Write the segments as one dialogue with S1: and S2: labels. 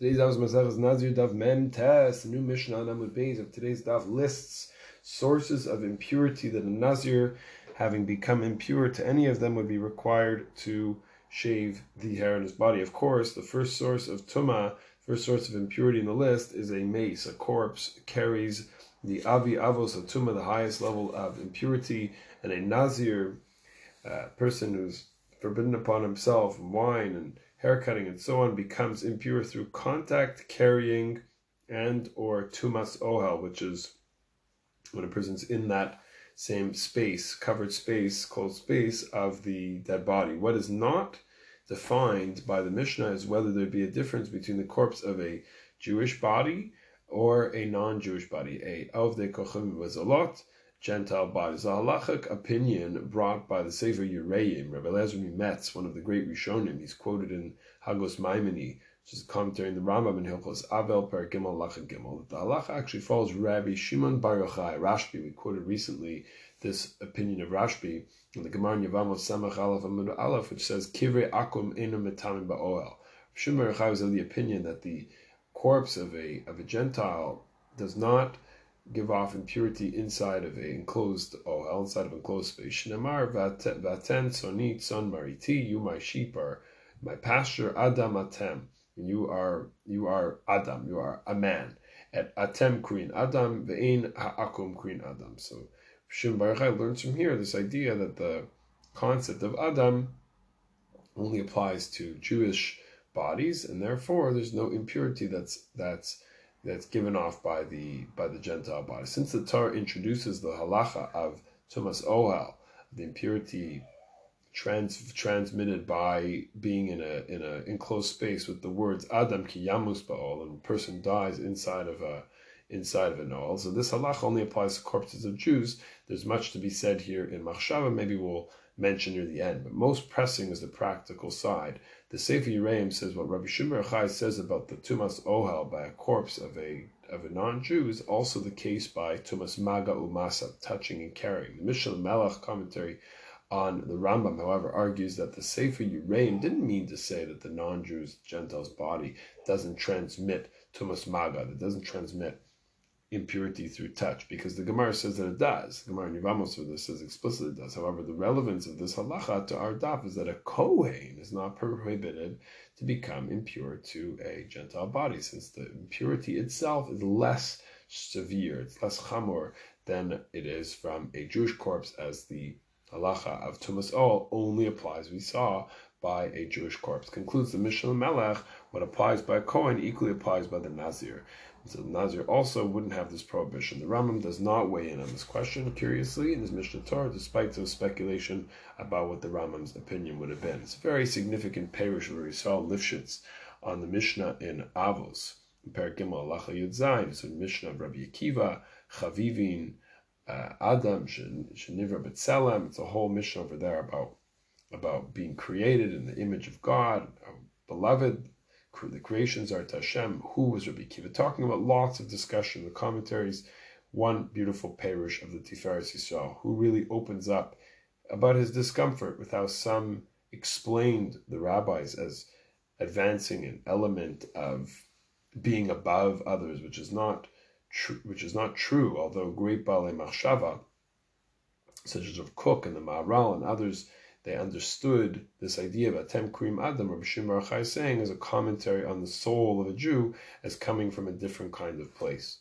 S1: Today's daf is Nazir Daf Mem Tes. The new Mishnah on Amud Beis of today's daf lists sources of impurity that a Nazir, having become impure to any of them, would be required to shave the hair on his body. Of course, the first source of tuma, first source of impurity in the list, is a meis. A corpse carries the avi avos of tuma, the highest level of impurity, and a Nazir, uh, person who's forbidden upon himself wine and haircutting and so on becomes impure through contact, carrying, and or tumas ohel, which is when a person's in that same space, covered space, closed space of the dead body. What is not defined by the Mishnah is whether there be a difference between the corpse of a Jewish body or a non-Jewish body, a ovdei kochavim umazalos, Gentile bodies. A halachic opinion brought by the Sefer Yereim, Rabbi Lezer Metz, one of the great Rishonim. He's quoted in Hagahos Maimoni, which is a commentary in the Rambam in Hilchos Avel Per Gimel Lacha Gimel. The halacha actually follows Rabbi Shimon Bar Yochai, Rashbi. We quoted recently this opinion of Rashbi in the Gemara Yevamos Samach Aleph Amud Aleph, which says Kivre Akum Enu Metamim Ba'oel. Shimon Bar Yochai was of the opinion that the corpse of a of a Gentile does not give off impurity inside of a enclosed oh inside of enclosed space. Shnamar vaten sonit son mariti, you my sheep are my pasture, Adam atem. and You are you are Adam, you are a man. At atem queen Adam, ve'in ha'akum queen Adam. So Shim Bar Yochai learns from here this idea that the concept of Adam only applies to Jewish bodies, and therefore there's no impurity that's that's that's given off by the by the Gentile body. Since the Torah introduces the halacha of tumas ohel, the impurity trans, transmitted by being in a in a enclosed space with the words Adam ki yamus ba'ohel, and a person dies inside of a inside of a noel. So this halacha only applies to corpses of Jews. There's much to be said here in Machshava. Maybe we'll mention near the end. But most pressing is the practical side. The Sefer Yereim says what Rabbi Shimon Chai says about the tumas ohel by a corpse of a of a non-Jew is also the case by tumas maga umasa, touching and carrying. The Mishneh LaMelech commentary on the Rambam, however, argues that the Sefer Yereim didn't mean to say that the non-Jew's Gentile's body doesn't transmit tumas maga, that doesn't transmit impurity through touch, because the Gemara says that it does. The Gemara in Yevamos for this says explicitly it does. However, the relevance of this halacha to our daf is that a kohen is not prohibited to become impure to a Gentile body, since the impurity itself is less severe, it's less chamor than it is from a Jewish corpse, as the halacha of tumas ohel only applies. We saw by a Jewish corpse. Concludes the Mishneh LaMelech, what applies by a Kohen equally applies by the Nazir. So the Nazir also wouldn't have this prohibition. The Rambam does not weigh in on this question, curiously, in his Mishneh Torah, despite some speculation about what the Rambam's opinion would have been. It's a very significant where we saw Lifshitz on the Mishnah in Avos. In Paragimel Alacha Yud Zayin, it's a Mishnah of Rabbi Akiva, Chavivin, uh, Adam, Shenivra B'Tselem. It's a whole Mishnah over there about about being created in the image of God, beloved. The creations are to Hashem. Who was Rabbi Kiva? Talking about lots of discussion, the commentaries. One beautiful pirush of the Tiferes Yisrael, who really opens up about his discomfort with how some explained the rabbis as advancing an element of being above others, which is not Which is not true. Although great Bale Machshava, such as of Kook and the Maharal and others they understood this idea of Atem Krim Adam, Rabbi Shimon Chai saying, as a commentary on the soul of a Jew as coming from a different kind of place.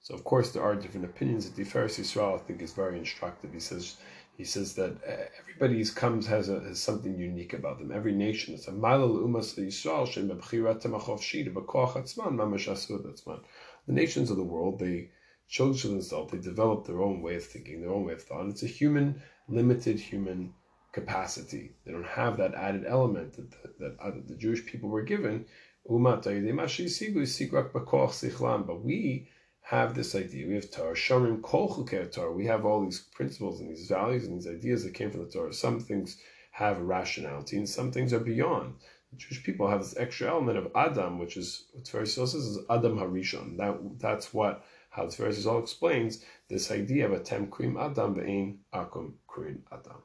S1: So, of course, there are different opinions. The Tiferes Yisrael, I think, is very instructive. He says he says that uh, everybody comes has, a, has something unique about them. Every nation is a malal umas Yisrael shem The nations of the world they chose for themselves. They developed their own way of thinking, their own way of thought. And it's a human, limited human capacity. They don't have that added element that the, that the Jewish people were given. But we have this idea. We have Torah, Torah. We have all these principles and these values and these ideas that came from the Torah. Some things have rationality and some things are beyond. Jewish people have this extra element of Adam, which is what Tiferes says is Adam Harishon. That that's what how Tiferes all explains this idea of a Tem Krim Adam Ve'in Akum Krim Adam.